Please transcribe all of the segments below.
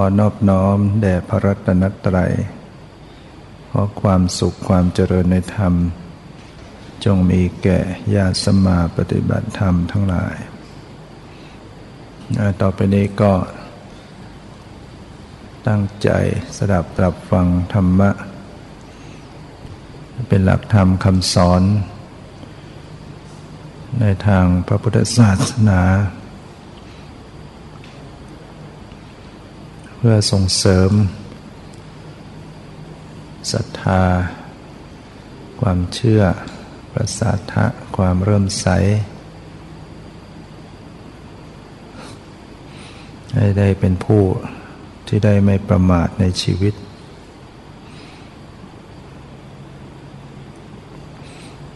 อนอบน้อมแด่พระรัตนตรัย ขอความสุขความเจริญในธรรม จงมีแก่ญาติสมาปฏิบัติธรรมทั้งหลาย ต่อไปนี้ก็ ตั้งใจสดับตรับฟังธรรมะ เป็นหลักธรรมคำสอน ในทางพระพุทธศาสนา พื่อส่งเสริมศรัทธา ความเชื่อ ประสาทะความเริ่มใส ให้ได้เป็นผู้ที่ได้ไม่ประมาทในชีวิต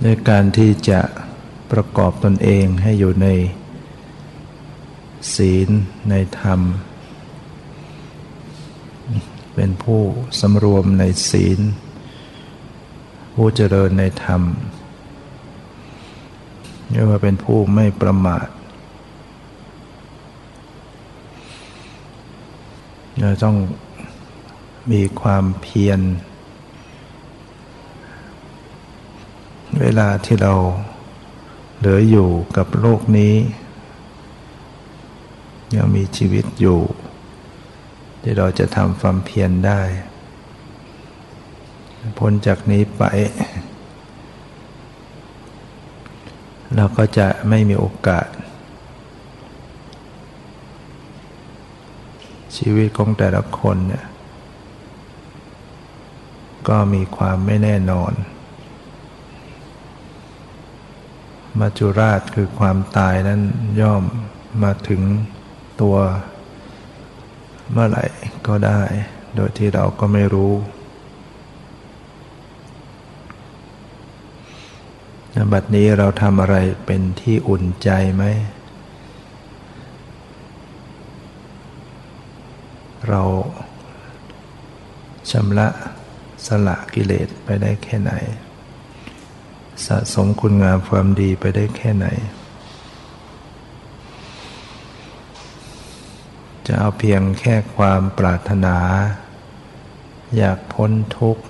ด้วยการที่จะประกอบตนเองให้อยู่ในศีลในธรรม เป็นผู้สำรวมในศีล ผู้เจริญในธรรมเรียกว่าเป็นผู้ไม่ประมาทเราต้องมีความเพียร เวลาที่เราเหลืออยู่กับโลกนี้ ยังมีชีวิตอยู่ ที่เราจะทำความเพียรได้ พ้นจากนี้ไป เราก็จะไม่มีโอกาส ชีวิตของแต่ละคนเนี่ยก็มีความไม่แน่นอนมัจจุราชคือความตายนั้นย่อมมาถึงตัว เมื่อไหร่ก็ได้ โดยที่เราก็ไม่รู้บัดนี้เราทำอะไรเป็นที่อุ่นใจไหม เราชำระสละกิเลสไปได้แค่ไหน สะสมคุณงามความดีไปได้แค่ไหน จะเอาเพียงแค่ความปรารถนา อยากพ้นทุกข์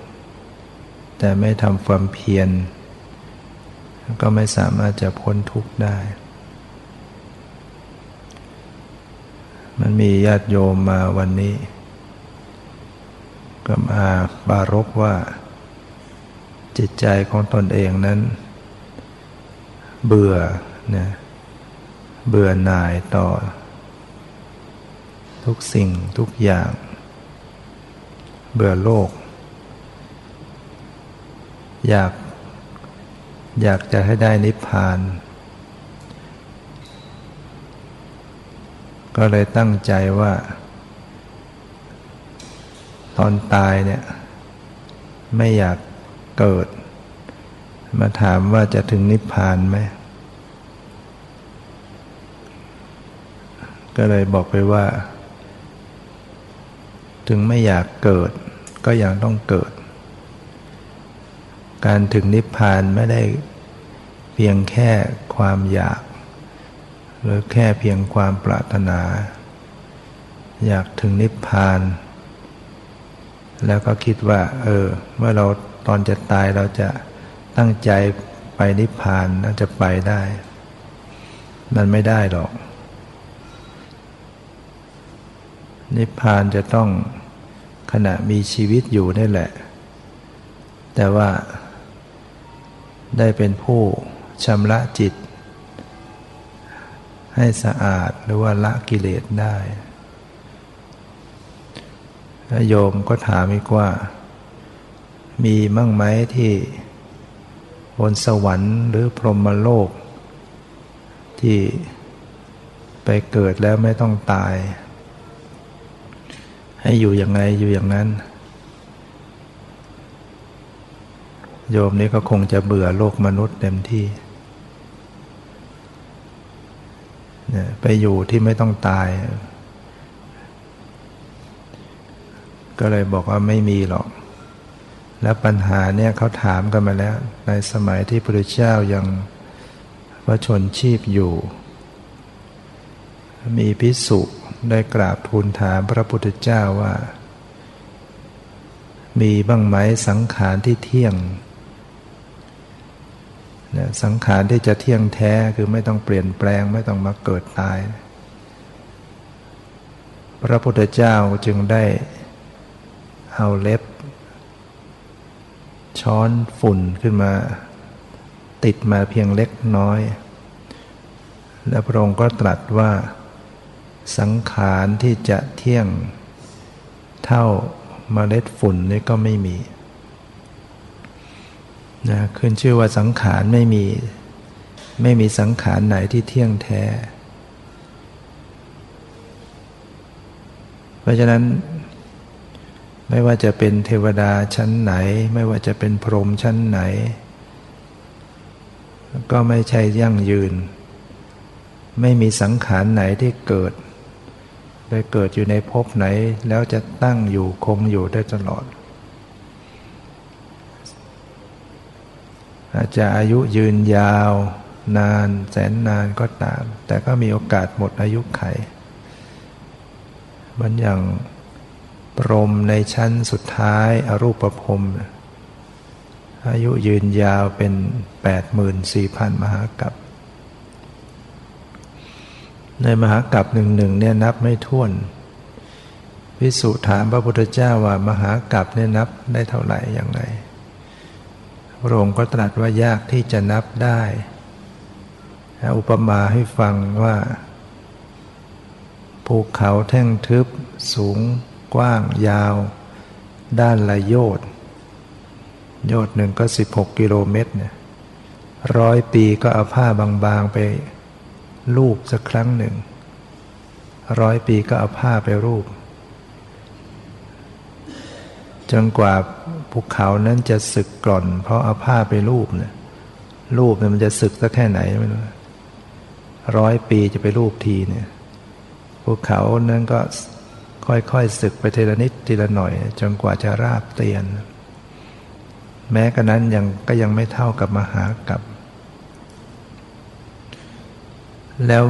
แต่ไม่ทำความเพียร ก็ไม่สามารถจะพ้นทุกข์ได้ มันมีญาติโยมมาวันนี้ ก็มาบารกว่า จิตใจของตนเองนั้น เบื่อนะเบื่อหน่ายต่อ ทุกสิ่งทุกอย่าง เบื่อโลก อยาก อยากจะให้ได้นิพพาน ก็เลยตั้งใจว่า ตอนตายเนี่ย ไม่อยากเกิด มาถามว่าจะถึงนิพพานไหมก็เลยบอกไปว่า ถึงไม่อยากเกิด ก็ยังต้องเกิด การถึงนิพพานไม่ได้เพียงแค่ความอยาก หรือแค่เพียงความปรารถนา อยากถึงนิพพาน แล้วก็คิดว่า เออ เมื่อเราตอนจะตายเราจะตั้งใจไปนิพพานน่าจะไปได้ มันไม่ได้หรอก นิพพานจะต้องขณะมีชีวิตอยู่นี่แหละ แต่ว่าได้เป็นผู้ชำระจิต ให้สะอาดหรือว่าละกิเลสได้โยมก็ถามอีกว่า มีมั่งไหมที่บนสวรรค์หรือพรหมโลก ที่ไปเกิดแล้วไม่ต้องตาย ให้อยู่ยังไงอยู่อย่างนั้น โยมนี้ก็คงจะเบื่อโลกมนุษย์เต็มที่เนี่ยไปอยู่ที่ไม่ต้องตาย ก็เลยบอกว่าไม่มีหรอก แล้วปัญหาเนี่ยเขาถามกันมาแล้ว ในสมัยที่พระเจ้ายังพระชนชีพอยู่ มีพิสุ ได้กราบทูลถามพระพุทธเจ้าว่า มีบ้างไหมสังขารที่เที่ยงสังขารที่จะเที่ยงแท้คือไม่ต้องเปลี่ยนแปลงไม่ต้องมาเกิดตาย พระพุทธเจ้าจึงได้เอาเล็บ ช้อนฝุ่นขึ้นมา ติดมาเพียงเล็กน้อย และพระองค์ก็ตรัสว่า สังขารที่จะเที่ยงเท่ามาเมล็ดฝุ่นนี่ก็ไม่มีนะขึ้นชื่อว่าสังขารไม่มี ไม่มีสังขารไหนที่เที่ยงแท้ เพราะฉะนั้น ไม่ว่าจะเป็นเทวดาชั้นไหน ไม่ว่าจะเป็นพรหมชั้นไหน ก็ไม่ใช่ยั่งยืน ไม่มีสังขารไหนที่เกิด ไปเกิดอยู่ในภพไหน แล้วจะตั้งอยู่คงอยู่ได้ตลอด อาจจะอายุยืนยาวนานแสนนานก็ตาม แต่ก็มีโอกาสหมดอายุไขมันอย่างปรมในชั้นสุดท้ายอรูปภพอายุยืนยาวเป็น 84,000 มหากัป ในมหากรัปหนึ่งหนึ่งเนี่ยนับไม่ถ้วนพิสุถามพระพุทธเจ้าว่ามหากรัปเนี่ยนับได้เท่าไหร่อย่างไร พระองค์ก็ตรัสว่ายากที่จะนับได้ อุปมาให้ฟังว่าภูเขาแท่งทึบ สูง กว้าง ยาว ด้านละโยชน์โยชน์หนึ่งก็ 16 กิโลเมตรเนี่ยร้อยปีก็เอาผ้าบางๆไป รูปสักครั้งหนึ่ง ร้อยปีก็เอาผ้าไปรูป จนกว่าภูเขานั้นจะสึกกร่อน เพราะเอาผ้าไปรูปเนี่ยรูปเนี่ยมันจะสึกสักแค่ไหนไม่รู้ร้อยปีจะไปรูปทีเนี่ยภูเขานั้นก็ค่อยๆสึกไปทีละนิดทีละหน่อย จนกว่าจะราบเตียน แม้กระนั้นยังก็ยังไม่เท่ากับมหากับ แล้ว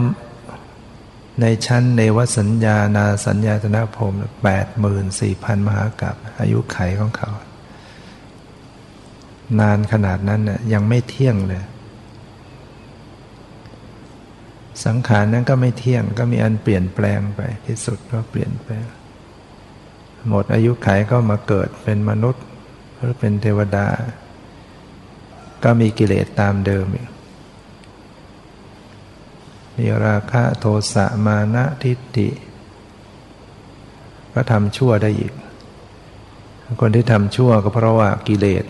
ในชั้นในวสัญญานาสัญญาตนาพรมแปดหมื่นสี่พันมหากับอายุไขของเขา นานขนาดนั้นน่ยยังไม่เที่ยงเลย สังขารนั้นก็ไม่เที่ยงก็มีอันเปลี่ยนแปลงไปที่สุดก็เปลี่ยนแปลง หมดอายุไขก็มาเกิดเป็นมนุษย์หรือเป็นเทวดา ก็มีกิเลสตามเดิมอีก มีราคะโทสะมานะทิฏฐิก็ทำชั่วได้อีก คนที่ทำชั่วก็เพราะว่ากิเลส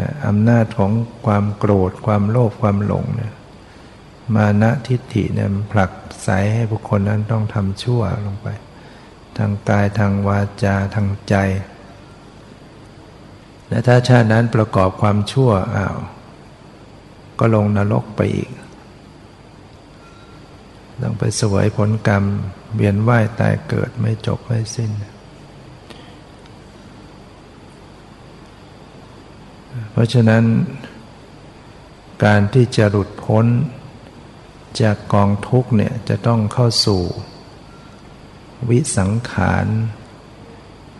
นะอำนาจของความโกรธความโลภความหลงเนี่ยมานะทิฏฐิเนี่ยผลักไสให้บุคคลนั้นต้องทำชั่วลงไป ทางกายทางวาจาทางใจและถ้าชาตินั้นประกอบความชั่วอ้าวก็ลงนรกไปอีก ต้องไปสวยผลกรรม เวียนว่ายตายเกิดไม่จบไม่สิ้น เพราะฉะนั้นการที่จะหลุดพ้นจากกองทุกเนี่ยจะต้องเข้าสู่ วิสังขาร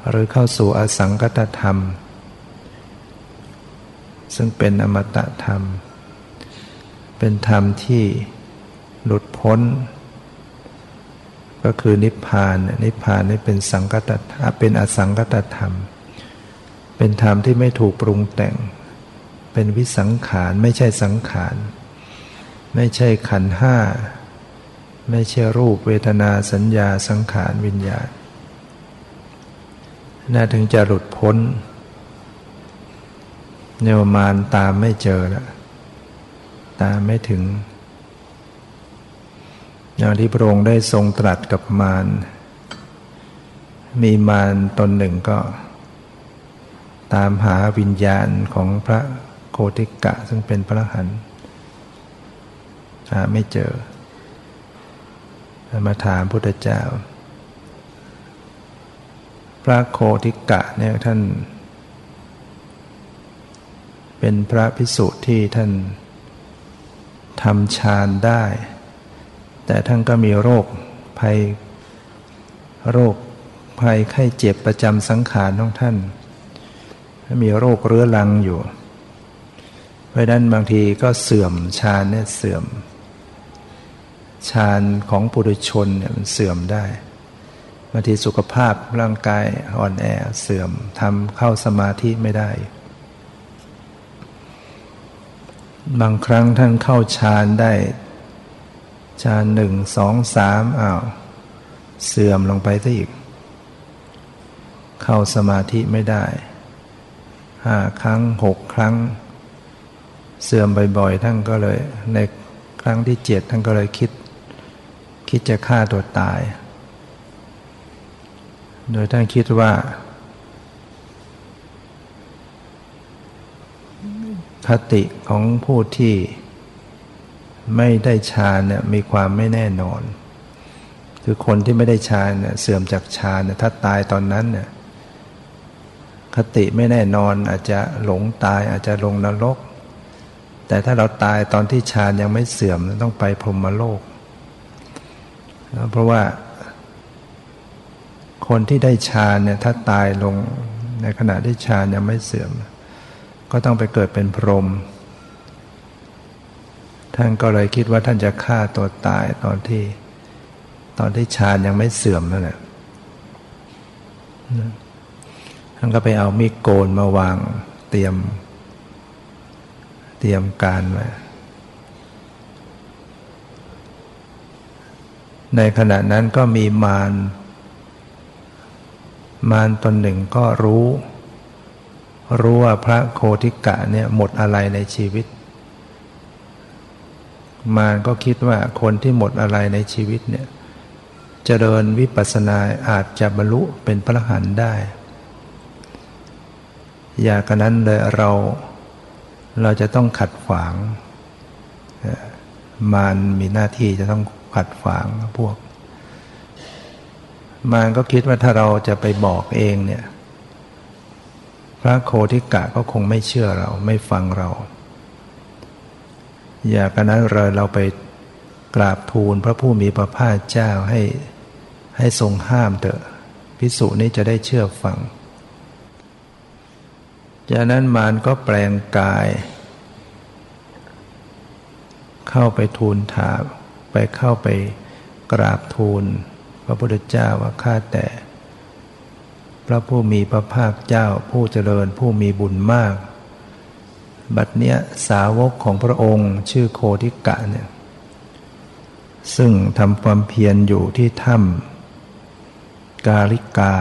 หรือเข้าสู่อสังกตธรรม ซึ่งเป็นอมตะธรรม เป็นธรรมที่ หลุดพ้น ก็คือนิพพาน นิพพานนี่เป็นสังกัตเป็นอสังกัตธรรม เป็นธรรมที่ไม่ถูกปรุงแต่ง เป็นวิสังขารไม่ใช่สังขาร ไม่ใช่ขันห้า ไม่ใช่รูปเวทนาสัญญาสังขารวิญญาณน่าถึงจะหลุดพ้นเนวมานตามไม่เจอแล้วตามไม่ถึง อย่างที่พระองค์ได้ทรงตรัสกับมาร มีมารตนหนึ่งก็ ตามหาวิญญาณของพระโคติกะ ซึ่งเป็นพระหันหาไม่เจอ มาถามพุทธเจ้า พระโคติกะเนี่ยท่าน เป็นพระพิสุที่ท่านทำฌานได้ แต่ท่านก็มีโรคภัย โรคภัยไข้เจ็บประจำสังขารของท่าน มีโรคเรื้อรังอยู่ เพราะนั้นบางทีก็เสื่อมฌานเนี่ยเสื่อมฌานของปุถุชนเนี่ยมันเสื่อมได้บางทีสุขภาพร่างกายอ่อนแอเสื่อมทำเข้าสมาธิไม่ได้ บางครั้งท่านเข้าฌานได้ ฌานหนึ่งสองสามอ้าว เสื่อมลงไปซะอีก เข้าสมาธิไม่ได้ห้าครั้งหกครั้ง เสื่อมบ่อยๆท่านก็เลย ในครั้งที่เจ็ดท่านก็เลยคิด คิดจะฆ่าตัวตาย โดยท่านคิดว่า คติของผู้ที่ ไม่ได้ฌานเนี่ยมีความไม่แน่นอน คือคนที่ไม่ได้ฌานเนี่ยเสื่อมจากฌานเนี่ยถ้าตายตอนนั้นเนี่ยคติไม่แน่นอนอาจจะหลงตายอาจจะลงนรก แต่ถ้าเราตายตอนที่ฌานยังไม่เสื่อมต้องไปพรหมโลก เพราะว่าคนที่ได้ฌานเนี่ยถ้าตายลงในขณะที่ฌานยังไม่เสื่อม ก็ต้องไปเกิดเป็นพรหม ท่านก็เลยคิดว่าท่านจะฆ่าตัวตายตอนที่ ตอนที่ฌานยังไม่เสื่อมนั่นแหละท่านก็ไปเอามีดโกนมาวางเตรียม เตรียมการไว้ในขณะนั้นก็มีมารมารตนหนึ่งก็รู้ รู้ว่าพระโคติกะเนี่ยหมดอะไรในชีวิต มารก็คิดว่าคนที่หมดอะไรในชีวิตเนี่ยจเจริญวิปัสสนาอาจจะบรรลุเป็นพระหันได้ อย่ากนั้นเลยเราเราจะต้องขัดขวาง มารมีหน้าที่จะต้องขัดขวางพวก มารก็คิดว่าถ้าเราจะไปบอกเองเนี่ย พระโคทิกะก็คงไม่เชื่อเราไม่ฟังเรา อย่ากันนั้นเราเราไปกราบทูลพระผู้มีพระภาคเจ้าให้ให้ทรงห้ามเถอะพิสุนี้จะได้เชื่อฟัง จากนั้นมารก็แปลงกาย เข้าไปทูลถามไปเข้าไปกราบทูล พระพุทธเจ้าว่าข้าแต่ พระผู้มีพระภาคเจ้าผู้เจริญผู้มีบุญมาก บัดเนี้ยสาวกของพระองค์ชื่อโคทิกะเนี่ยซึ่งทำความเพียรอยู่ที่ถ้ำกาลิกา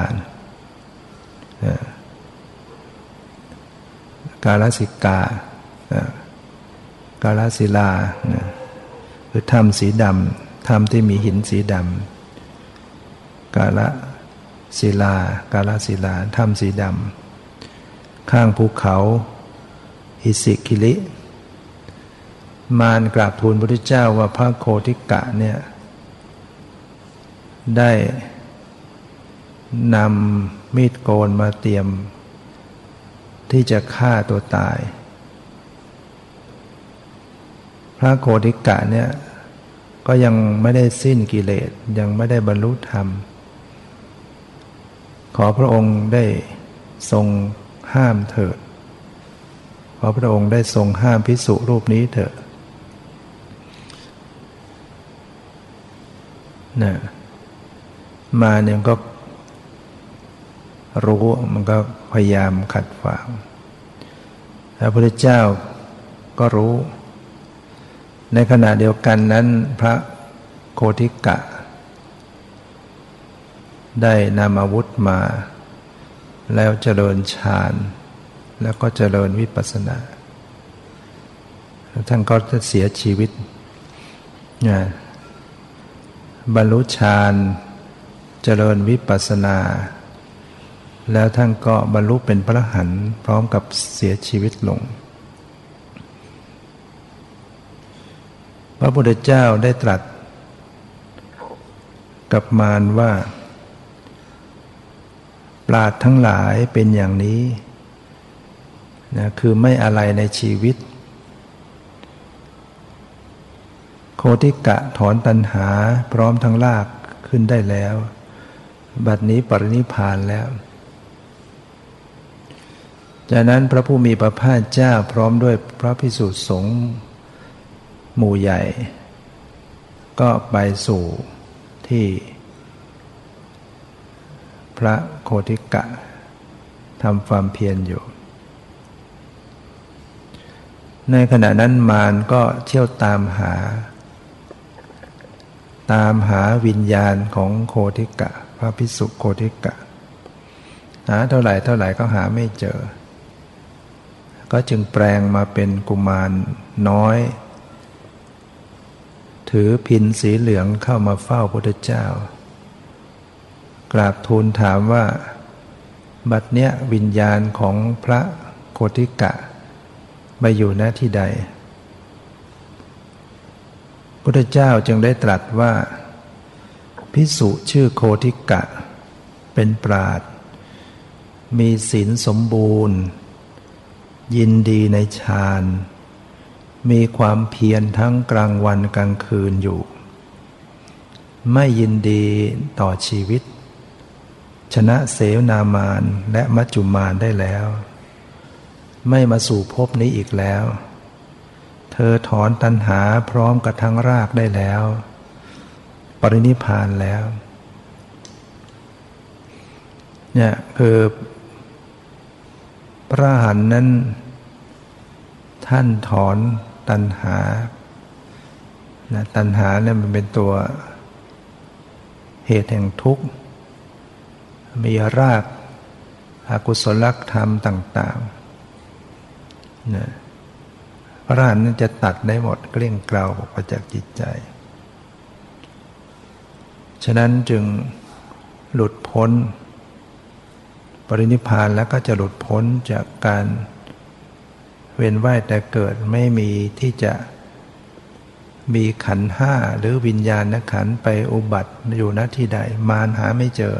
กาลสิกา กาลศิลา คือถ้ำสีดำ ถ้ำที่มีหินสีดำ กาลศิลา กาลศิลา ถ้ำสีดำ ข้างภูเขา อิสิกิลิ มารกราบทูลพระพุทธเจ้าว่าพระโคติกะเนี่ย ได้นำมีดโกนมาเตรียม ที่จะฆ่าตัวตาย พระโคติกะเนี่ย ก็ยังไม่ได้สิ้นกิเลสยังไม่ได้บรรลุธรรม ขอพระองค์ได้ทรงห้ามเถิด พระพุทธองค์ได้ทรงห้ามพิสุรูปนี้เถอะนะมาเนี่ยก็รู้มันก็พยายามขัดขวางพระพุทธเจ้าก็รู้ ในขณะเดียวกันนั้นพระโคติกะ ได้นำอาวุธมา แล้วเจริญฌาน แล้วก็เจริญวิปัสสนา ท่านก็จะเสียชีวิตนะบรรลุฌานเจริญวิปัสสนา แล้วท่านก็บรรลุเป็นพระหันพร้อมกับเสียชีวิตลง พระพุทธเจ้าได้ตรัส กับมารว่า ปราดทั้งหลายเป็นอย่างนี้ นะคือไม่อะไรในชีวิต โคติกะถอนตัณหาพร้อมทั้งลากขึ้นได้แล้ว บัดนี้ปรินิพานแล้ว จากนั้นพระผู้มีพระภาคเจ้าพร้อมด้วยพระพิสุทธิสงฆ์หมู่ใหญ่ ก็ไปสู่ที่ พระโคติกะทำความเพียรอยู่ ในขณะนั้นมารก็เที่ยวตามหา ตามหาวิญญาณของโคติกะ พระพิสุโคติกะ หาเท่าไหร่เท่าไหร่ก็หาไม่เจอ ก็จึงแปลงมาเป็นกุมารน้อย ถือพินสีเหลืองเข้ามาเฝ้าพระเจ้า กราบทูลถามว่า บัดเนี้ยวิญญาณของพระโคติกะ ไปอยู่ณที่ใด พุทธเจ้าจึงได้ตรัสว่า พิสุชื่อโคทิกะ เป็นปราดมีศีลสมบูรณ์ ยินดีในฌานมีความเพียรทั้งกลางวันกลางคืนอยู่ ไม่ยินดีต่อชีวิต ชนะเสวนามานและมัจจุมานได้แล้ว ไม่มาสู่ภพนี้อีกแล้ว เธอถอนตัณหาพร้อมกับทั้งรากได้แล้ว ปรินิพานแล้ว เนี่ยคือพระหันนั้น ท่านถอนตัณหานะตัณหาเนี่ยมันเป็นตัวเหตุแห่งทุกข์ มีรากอากุศลธรรมต่าง ๆ นะพระอรหันต์นั้นจะตัดได้หมดเกลี้ยงเกลาออกมาจากจิตใจ ฉะนั้นจึงหลุดพ้น ปรินิพานแล้วก็จะหลุดพ้นจากการเวียนว่ายแต่เกิดไม่มีที่จะมีขันห้าหรือวิญญาณนขันไปอุบัติอยู่ณที่ใดมารหาไม่เจอ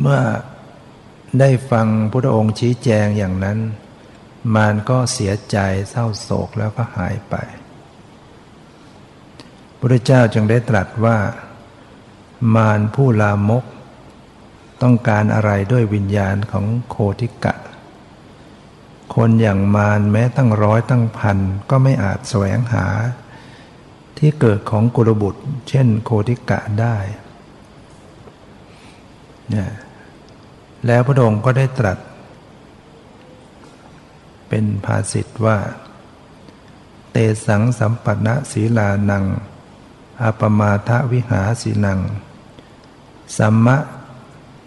เมื่อได้ฟังพุทธองค์ชี้แจงอย่างนั้น มารก็เสียใจเศร้าโศกแล้วก็หายไปพระเจ้าจึงได้ตรัสว่า มารผู้ลามก ต้องการอะไรด้วยวิญญาณของโคติกะ คนอย่างมารแม้ตั้งร้อยตั้งพันก็ไม่อาจแสวงหา ที่เกิดของกุลบุตร เช่นโคติกะได้เนี่ย แล้วพระองค์ก็ได้ตรัส เป็นภาษิตว่า เตสังสัมปันศีลานังอาปมาทวิหาสีนัง สัมมะ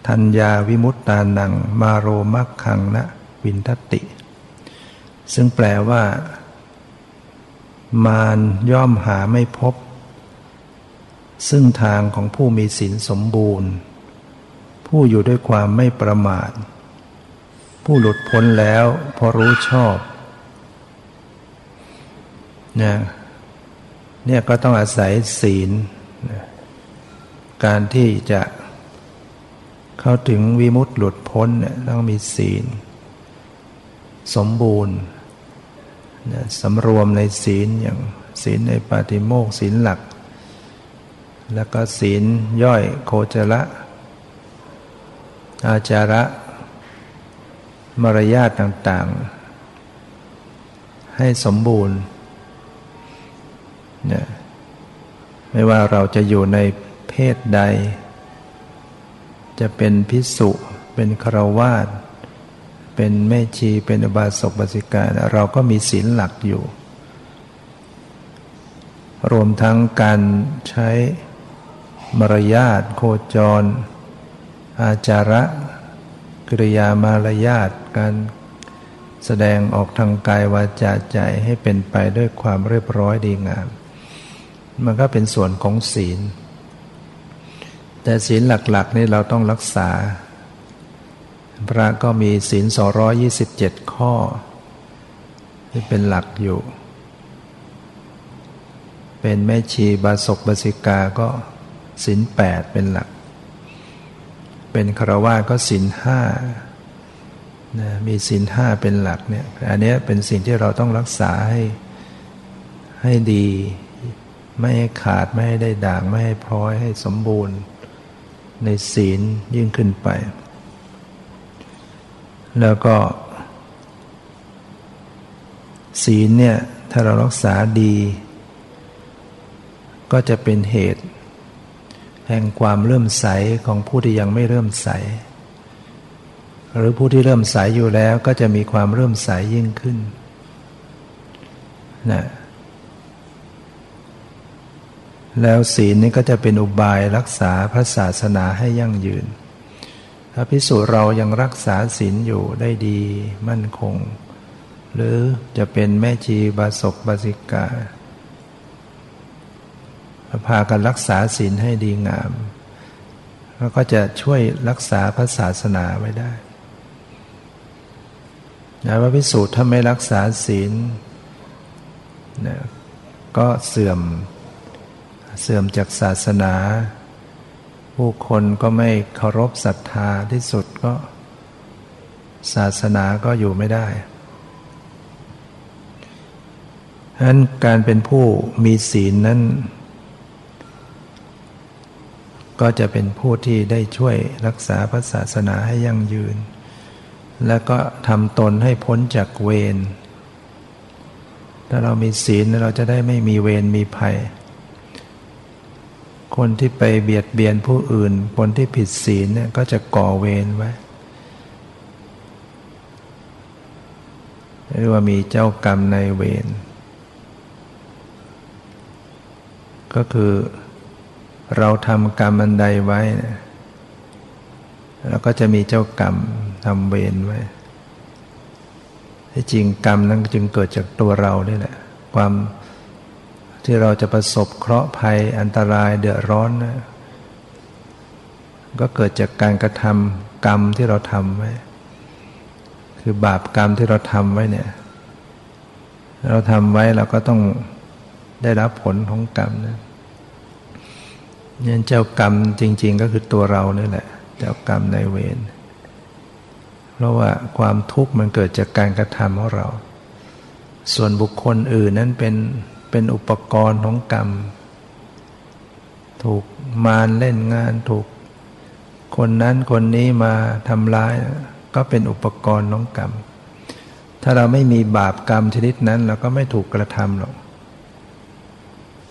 ทัญญาวิมุตตานัง มาโรมักขังนะวินทติ ซึ่งแปลว่า มารย่อมหาไม่พบ ซึ่งทางของผู้มีศีลสมบูรณ์ ผู้อยู่ด้วยความไม่ประมาท ผู้หลุดพ้นแล้วเพราะรู้ชอบเนี่ยเนี่ยก็ต้องอาศัยศีล การที่จะเข้าถึงวิมุตติหลุดพ้นเนี่ยต้องมีศีล สมบูรณ์สำรวมในศีลอย่างศีลในปาติโมกศีลหลัก แล้วก็ศีลย่อยโคจระ อาจาระมารยาทต่างๆ ให้สมบูรณ์เนี่ยไม่ว่าเราจะอยู่ในเพศใด จะเป็นพิสุเป็นคราวาสเป็นแม่ชีเป็นอบาสกบาสิกาเราก็มีศีลหลักอยู่ รวมทั้งการใช้มารยาทโคจร อาจาระกริยามารยาทการแสดงออกทางกายวาจาใจให้เป็นไปด้วยความเรียบร้อยดีงาม มันก็เป็นส่วนของศีล แต่ศีลหลักๆนี่เราต้องรักษา พระก็มีศีล 227 ข้อ ที่เป็นหลักอยู่ เป็นแม่ชีบาศกบาสิกาก็ศีลแปดเป็นหลัก เป็นครวาก็ศีลห้านะมีศีลห้าเป็นหลักเนี่ยอันนี้เป็นสิ่งที่เราต้องรักษาให้ให้ดี ไม่ให้ขาดไม่ให้ได้ด่าง ไม่ให้พร้อยให้สมบูรณ์ ในศีลยิ่งขึ้นไป แล้วก็ ศีลเนี่ยถ้าเรารักษาดี ก็จะเป็นเหตุ ห่งความเริ่มใสของผู้ที่ยังไม่เริ่มใส หรือผู้ที่เริ่มใสอยู่แล้วก็จะมีความเริ่มใสยิ่งขึ้นนะแล้วศีลนี้ก็จะเป็นอุบายรักษาพระศาสนาให้ยั่งยืน ถ้าพิสูจเรายังรักษาศีลอยู่ได้ดีมั่นคง หรือจะเป็นแม่ชีบาศกบาสิกา พากันรักษาศีลให้ดีงามแล้วก็จะช่วยรักษาพระศาสนาไว้ได้นะว่าพิสูจน์ถ้าไม่รักษาศีลนะก็เสื่อมเสื่อมจากศาสนา ผู้คนก็ไม่เคารพศรัทธาที่สุดก็ศาสนาก็อยู่ไม่ได้ฉะนั้นการเป็นผู้มีศีลนั้น ก็จะเป็นผู้ที่ได้ช่วยรักษาพระศาสนาให้ยั่งยืน แล้วก็ทำตนให้พ้นจากเวรถ้าเรามีศีลเราจะได้ไม่มีเวรมีภัย คนที่ไปเบียดเบียนผู้อื่น คนที่ผิดศีลเนี่ยก็จะก่อเวรไว้เรียกว่ามีเจ้ากรรมในเวรก็คือ เราทำกรรมอันใดไว้เราก็จะมีเจ้ากรรมทำเวรไว้ที่จริงกรรมนั้นจึงเกิดจากตัวเรานี่แหละ ความที่เราจะประสบเคราะห์ภัยอันตรายเดือดร้อนนะก็เกิดจากการกระทำกรรมที่เราทำไว้ คือบาปกรรมที่เราทำไว้เนี่ย เราทำไว้เราก็ต้องได้รับผลของกรรมนะนี่ เจ้ากรรมจริง ๆ ก็คือตัวเราเนี่ยแหละ เจ้ากรรมในเวรเพราะว่าความทุกข์มันเกิดจากการกระทำของเรา ส่วนบุคคลอื่นนั้นเป็นเป็นอุปกรณ์ของกรรม ถูกมารเล่นงานถูก คนนั้นคนนี้มาทำร้าย ก็เป็นอุปกรณ์ของกรรม ถ้าเราไม่มีบาปกรรมชนิดนั้น เราก็ไม่ถูกกระทำหรอก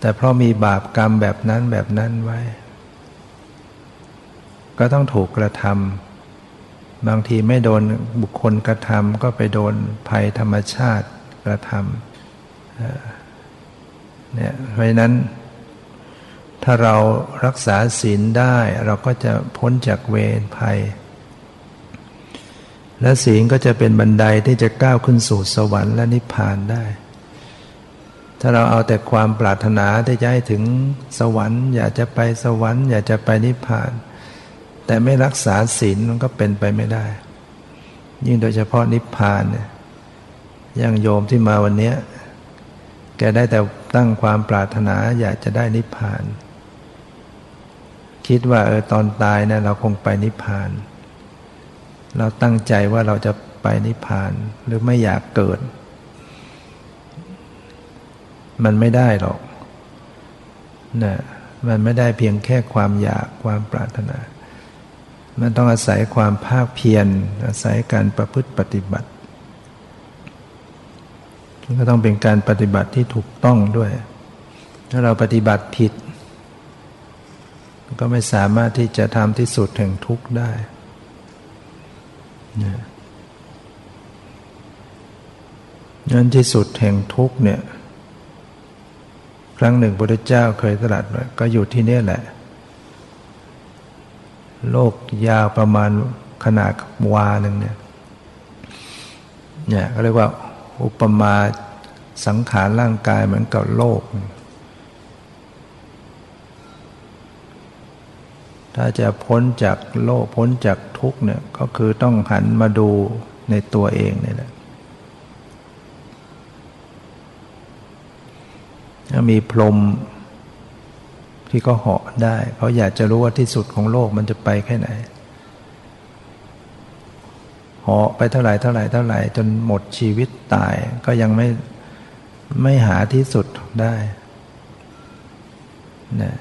แต่เพราะมีบาปกรรมแบบนั้นแบบนั้นไว้ ก็ต้องถูกกระทำบางทีไม่โดนบุคคลกระทำก็ไปโดนภัยธรรมชาติกระทำเนี่ยเพราะนั้น ถ้าเรารักษาศีลได้เราก็จะพ้นจากเวรภัย และศีลก็จะเป็นบันไดที่จะก้าวขึ้นสู่สวรรค์และนิพพานได้ ถ้าเราเอาแต่ความปรารถนาที่จะให้ถึงสวรรค์ อยากจะไปสวรรค์ อยากจะไปนิพพาน แต่ไม่รักษาศีลมันก็เป็นไปไม่ได้ ยิ่งโดยเฉพาะนิพพานเนี่ยอย่างโยมที่มาวันนี้แกได้แต่ตั้งความปรารถนาอยากจะได้นิพพาน คิดว่าเออตอนตายเนี่ยเราคงไปนิพพาน เราตั้งใจว่าเราจะไปนิพพานหรือไม่อยากเกิด มันไม่ได้หรอกนะมันไม่ได้เพียงแค่ความอยากความปรารถนา มันต้องอาศัยความภาคเพียร อาศัยการประพฤติปฏิบัติก็ต้องเป็นการปฏิบัติที่ถูกต้องด้วย ถ้าเราปฏิบัติผิด ก็ไม่สามารถที่จะทำที่สุดแห่งทุกข์ได้นั้นที่สุดแห่งทุกข์เนี่ย ครั้งหนึ่งพระพุทธเจ้าเคยตรัสก็อยู่ที่นี่แหละ โลกยาวประมาณขนาดวาหนึ่งเนี่ยเนี่ยก็เรียกว่า อุปมาสังขารร่างกายเหมือนกับโลก ถ้าจะพ้นจากโลกพ้นจากทุกเนี่ยก็คือต้องหันมาดูในตัวเองนี่แหละ ถ้ามีพรมที่ก็เหาะได้ เขาอยากจะรู้ว่าที่สุดของโลกมันจะไปแค่ไหนเหาะไปเท่าไหร่เท่าไหร่เท่าไหร่จนหมดชีวิตตายก็ยังไม่ไม่หาที่สุดได้นะ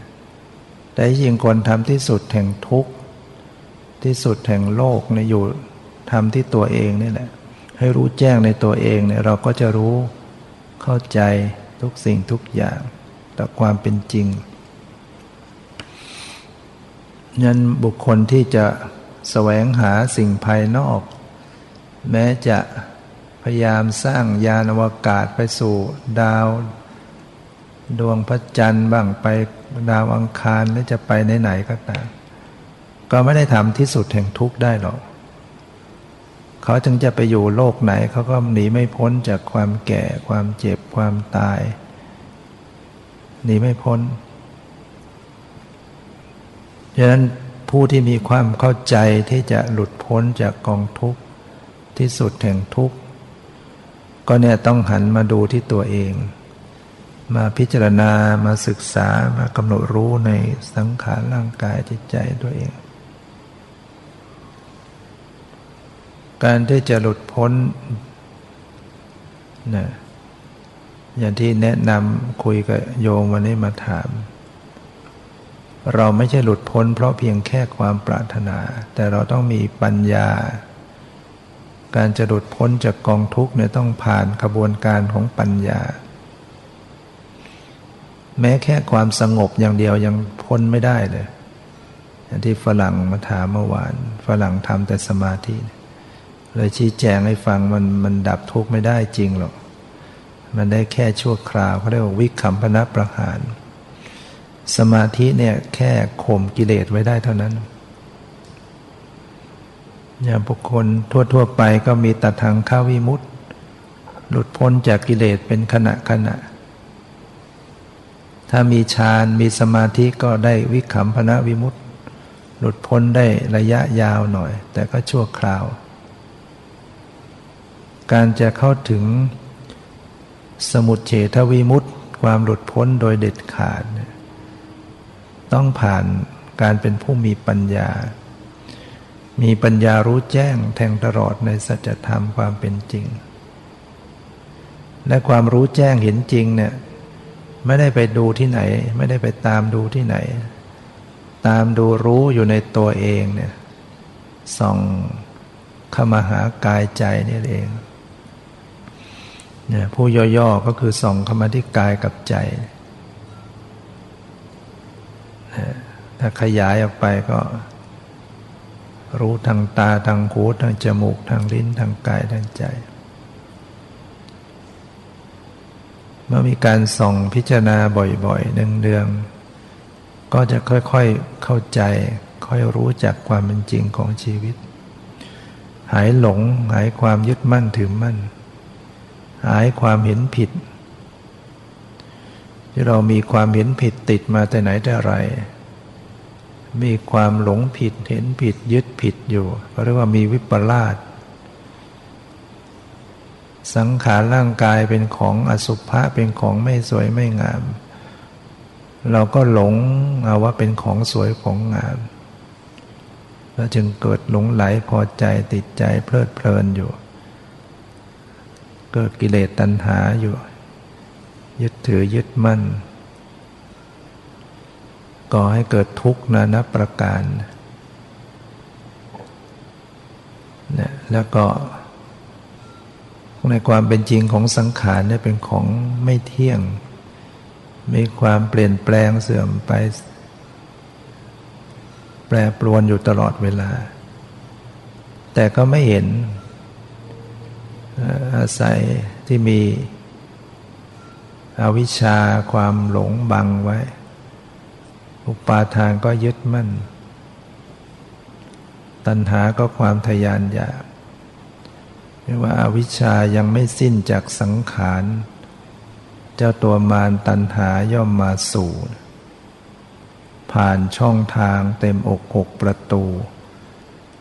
แต่จริงคนทำที่สุดแห่งทุกข์ ที่สุดแห่งโลกเนี่ยอยู่ทำที่ตัวเองนี่แหละ ให้รู้แจ้งในตัวเองเนี่ยเราก็จะรู้เข้าใจ ทุกสิ่งทุกอย่างต่อความเป็นจริงนั้นบุคคลที่จะแสวงหาสิ่งภายนอก แม้จะพยายามสร้างยานอวกาศไปสู่ดาว ดวงพระจันทร์บ้างไปดาวอังคารหรือจะไปไหนๆก็ตามก็ไม่ได้ทำที่สุดแห่งทุกข์ได้หรอก เขาจึงจะไปอยู่โลกไหน เขาก็หนีไม่พ้นจากความแก่ ความเจ็บความตาย หนีไม่พ้นดังนั้นผู้ที่มีความเข้าใจที่จะหลุดพ้นจากกองทุกข์ที่สุดแห่งทุกข์ก็เนี่ยต้องหันมาดูที่ตัวเอง มาพิจารณามาศึกษามากำหนดรู้ในสังขารร่างกายจิตใจตัวเอง การที่จะหลุดพ้นนะอย่างที่แนะนำคุยกับโยมวันนี้มาถาม เราไม่ใช่หลุดพ้น เพราะเพียงแค่ความปรารถนา แต่เราต้องมีปัญญา การจะหลุดพ้นจากกองทุกข์เนี่ยต้องผ่านกระบวนการของปัญญา แม้แค่ความสงบอย่างเดียวยังพ้นไม่ได้เลยอย่างที่ฝรั่งมาถามเมื่อวาน ฝรั่งทำแต่สมาธิเเลยชี้แจงให้ฟังมันมันดับทุกข์ไม่ได้จริงหรอก มันได้แค่ชั่วคราวเขาเรียกว่าวิคัมพนะประหาร สมาธิเนี่ยแค่ข่มกิเลสไว้ได้เท่านั้นอย่างบุคคลทั่ว ๆ ไปก็มีตัดทางข้าวิมุตตหลุดพ้นจากกิเลสเป็นขณะขณะ ถ้ามีฌานมีสมาธิก็ได้วิขำพนะวิมุตตหลุดพ้นได้ระยะยาวหน่อย แต่ก็ชั่วคราว การจะเข้าถึงสมุทเฉทวิมุตตความหลุดพ้นโดยเด็ดขาด ต้องผ่านการเป็นผู้มีปัญญา มีปัญญารู้แจ้งแทงตลอดในสัจธรรมความเป็นจริง และความรู้แจ้งเห็นจริงเนี่ยไม่ได้ไปดูที่ไหน ไม่ได้ไปตามดูที่ไหน ตามดูรู้อยู่ในตัวเองเนี่ยส่องเข้ามาหากายใจนี่เอง เนี่ยผู้ย่อๆก็คือส่องเข้ามาที่กายกับใจ ถ้าขยายออกไปก็ รู้ทางตาทางหูทางจมูกทางลิ้นทางกายทางใจ เมื่อมีการส่องพิจารณาบ่อยๆเนืองๆก็จะค่อยๆเข้าใจ ค่อยรู้จักความเป็นจริงของชีวิต หายหลงหายความยึดมั่นถือมั่น หายความเห็นผิด ที่เรามีความเห็นผิดติดมาแต่ไหนแต่ไร มีความหลงผิดเห็นผิดยึดผิดอยู่เรียกว่ามีวิปลาสสังขารร่างกายเป็นของอสุภะเป็นของไม่สวยไม่งาม เราก็หลงเอาว่าเป็นของสวยของงามแล้วจึงเกิดหลงไหลพอใจติดใจเพลิดเพลินอยู่ กิดกิเลสตัณหาอยู่ ยึดถือยึดมั่นก่อให้เกิดทุกข์นานับประการนะแล้วก็ ในความเป็นจริงของสังขารเนี่ยเป็นของไม่เที่ยง มีความเปลี่ยนแปลงเสื่อมไป แปรปรวนอยู่ตลอดเวลา แต่ก็ไม่เห็น อาศัยที่มีอวิชชาความหลงบังไว้ อุปาทานก็ยึดมั่น ตัณหาก็ความทยานอยากเรียกว่าอาวิชชายังไม่สิ้นจากสังขาร เจ้าตัวมารตัณหาย่อมมาสู่ ผ่านช่องทางเต็มอกหกประตู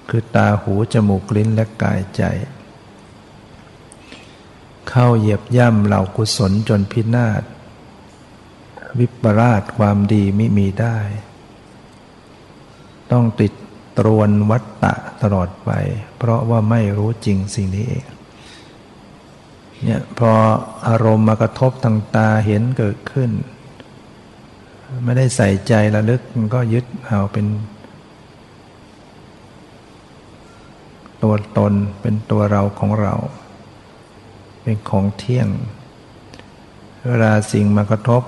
คือตาหูจมูกลิ้นและกายใจ เข้าเหยียบย่ำเหล่ากุศลจนพินาศ วิปราชความดีไม่มีได้ ต้องติดตรวนวัตตะตลอดไป เพราะว่าไม่รู้จริงสิ่งนี้เองเนี่ยพออารมณ์มากระทบทางตาเห็นเกิดขึ้น ไม่ได้ใส่ใจระลึกมันก็ยึดเอาเป็น ตัวตนเป็นตัวเราของเรา เป็นของเที่ยง เวลาสิ่งมากระทบ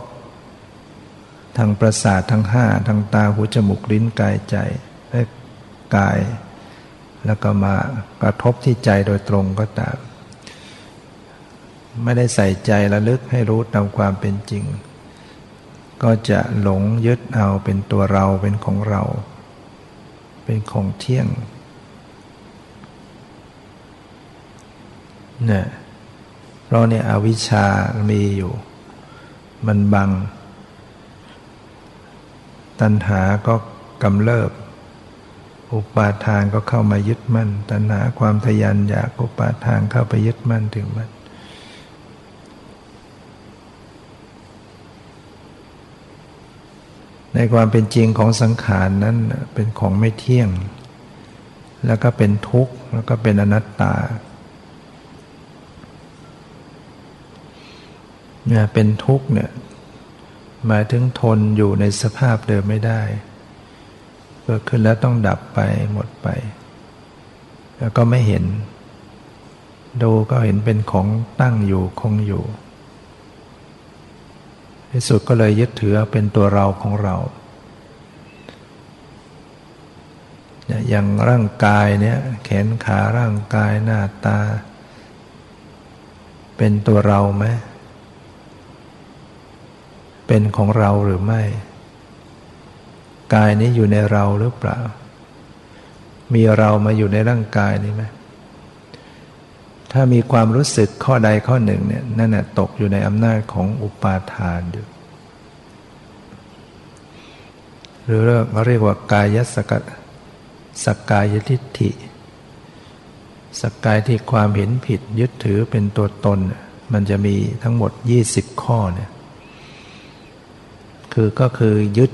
ทางประสาททั้งห้าทางตาหูจมูกลิ้นกายใจและกาย แล้วก็มากระทบที่ใจโดยตรงก็ตามไม่ได้ใส่ใจระลึกให้รู้ตามความเป็นจริง ก็จะหลงยึดเอาเป็นตัวเราเป็นของเรา เป็นของเที่ยงเนี่ย ราะเนี่ยอวิชชามีอยู่ มันบัง ตัณหาก็กำเริบ อุปาทานก็เข้ามายึดมั่น ตัณหาความทยานอยากอุปาทานเข้าไปยึดมั่นถึงมันในความเป็นจริงของสังขารนั้นเป็นของไม่เที่ยง แล้วก็เป็นทุกข์ แล้วก็เป็นอนัตตา เนี่ยเป็นทุกข์เนี่ยหมายถึงทนอยู่ในสภาพเดิมไม่ได้ เกิดขึ้นแล้วต้องดับไปหมดไป แล้วก็ไม่เห็น ดูก็เห็นเป็นของตั้งอยู่คงอยู่ที่สุดก็เลยยึดถือเป็นตัวเราของเรา อย่างร่างกายเนี่ยแขนขาร่างกายหน้าตา เป็นตัวเราไหม เป็นของเราหรือไม่ กายนี้อยู่ในเราหรือเปล่า มีเรามาอยู่ในร่างกายนี้ไหมถ้ามีความรู้สึกข้อใดข้อหนึ่งเนี่ยนั่นแหะตกอยู่ในอำนาจของอุปาทานอยู่หรือเรียกเรียกว่ากายสกสกกายทิฏฐิสกกายที่ความเห็นผิดยึดถือเป็นตัวตน มันจะมีทั้งหมด 20 ข้อเนี่ย คือก็คือยึด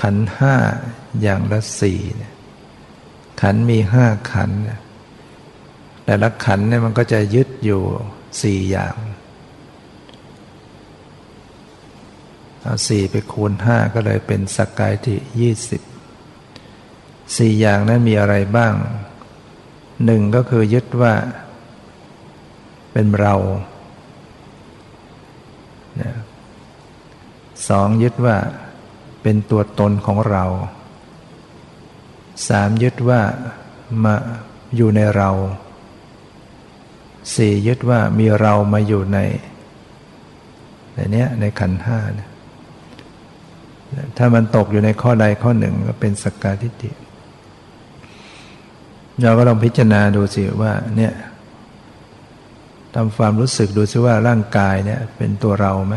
ขันห้าอย่างละสี่ขันมีห้าขัน แต่ละขันเนี่ยมันก็จะยึดอยู่สี่อย่างเอาสี่ไปคูณห้าก็เลยเป็นสกกายที่ยี่สิบสี่อย่างนั้นมีอะไรบ้างหนึ่งก็คือยึดว่า เป็นเรา สองยึดว่าเป็นตัวตนของเราสามยึดว่ามาอยู่ในเราสี่ยึดว่ามีเรามาอยู่ในในเนี้ยในขันห้าเนี่ยถ้ามันตกอยู่ในข้อใดข้อหนึ่งก็เป็นสกกาทิฏฐิเราก็ลองพิจารณาดูสิว่าเนี่ยทำความรู้สึกดูสิว่าร่างกายเนี่ยเป็นตัวเราไหม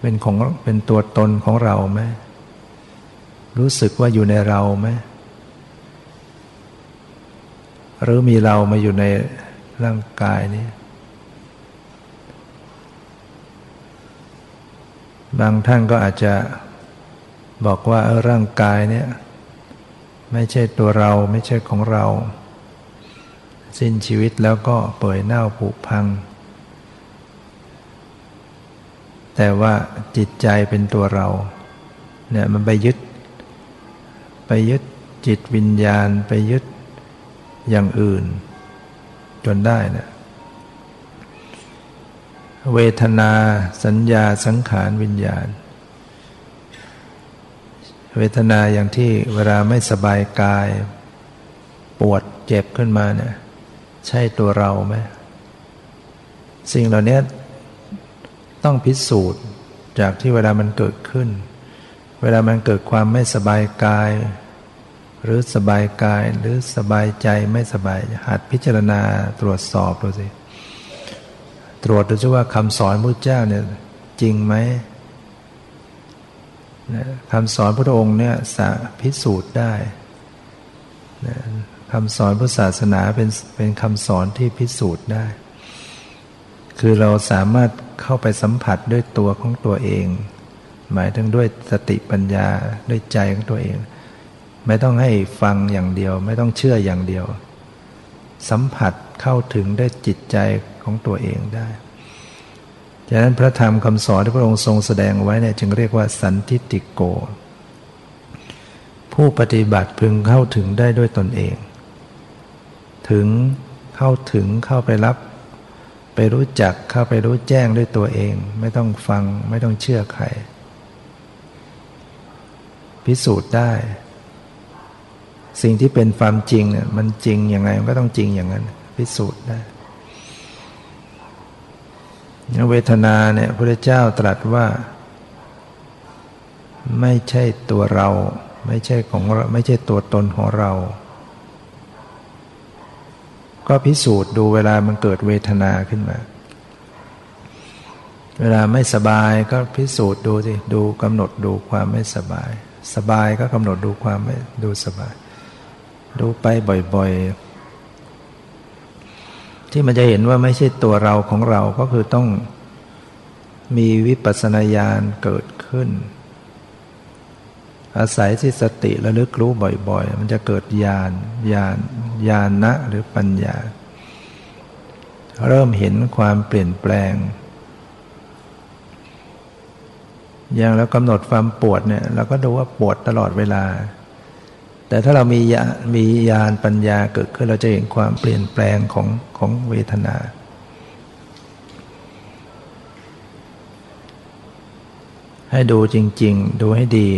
เป็นของเป็นตัวตนของเราไหมรู้สึกว่าอยู่ในเราไหมหรือมีเรามาอยู่ในร่างกายนี้ บางท่านก็อาจจะบอกว่าเออร่างกายเนี่ย ไม่ใช่ตัวเราไม่ใช่ของเรา สิ้นชีวิตแล้วก็เปื่อยเน่าผุพัง แต่ว่าจิตใจเป็นตัวเรา เนี่ยมันไปยึด ไปยึดจิตวิญญาณไปยึดอย่างอื่น จนได้นะเวทนาสัญญาสังขารวิญญาณ เวทนาอย่างที่เวลาไม่สบายกาย ปวดเจ็บขึ้นมาเนี่ยใช่ตัวเราไหมสิ่งเหล่านี้ ต้องพิสูจน์จากที่เวลามันเกิดขึ้น เวลามันเกิดความไม่สบายกาย หรือสบายกายหรือสบายใจไม่สบายหัดพิจารณาตรวจสอบดูสิ ตรวจดูซิว่าคำสอนพระเจ้าเนี่ยจริงไหมคำสอนพระองค์เนี่ยสาพิสูจน์ได้คำสอนพุทธศาสนาเป็นเป็นคำสอนที่พิสูจน์ได้ คือเราสามารถ เข้าไปสัมผัสด้วยตัวของตัวเอง หมายถึงด้วยสติปัญญาด้วยใจของตัวเอง ไม่ต้องให้ฟังอย่างเดียว ไม่ต้องเชื่ออย่างเดียว สัมผัสเข้าถึงได้จิตใจของตัวเองได้ฉะนั้นพระธรรมคำสอนที่พระองค์ทรงแสดงไว้เนี่ยจึงเรียกว่าสันทิติโก ผู้ปฏิบัติพึงเข้าถึงได้ด้วยตนเอง ถึงเข้าถึงเข้าไปรับ ไปรู้จักเข้าไปรู้แจ้งด้วยตัวเอง ไม่ต้องฟังไม่ต้องเชื่อใคร พิสูจน์ได้ สิ่งที่เป็นความจริงเนี่ยมันจริงยังไงมันก็ต้องจริงอย่างนั้น พิสูจน์ได้เวทนาเนี่ยพระเจ้าตรัสว่า ไม่ใช่ตัวเรา ไม่ใช่ของเราไม่ใช่ตัวตนของเรา ก็พิสูจน์ดูเวลามันเกิดเวทนาขึ้นมา เวลาไม่สบายก็พิสูจน์ดูสิดูกำหนดดูความไม่สบาย สบายก็กำหนดดูความไม่ดูสบาย ดูไปบ่อยๆ ที่มันจะเห็นว่าไม่ใช่ตัวเราของเราก็คือต้องมีวิปัสสนาญาณเกิดขึ้น อาศัยที่สติระลึกรู้บ่อย ๆ มันจะเกิดญาณญาณญาณนะหรือปัญญา เริ่มเห็นความเปลี่ยนแปลง อย่างแล้วกำหนดความปวดเนี่ยเราก็ดูว่าปวดตลอดเวลา แต่ถ้าเรามีญามีญาณปัญญาเกิดขึ้นเราจะเห็นความเปลี่ยนแปลงของของเวทนาให้ดูจริง ๆ ดูให้ดี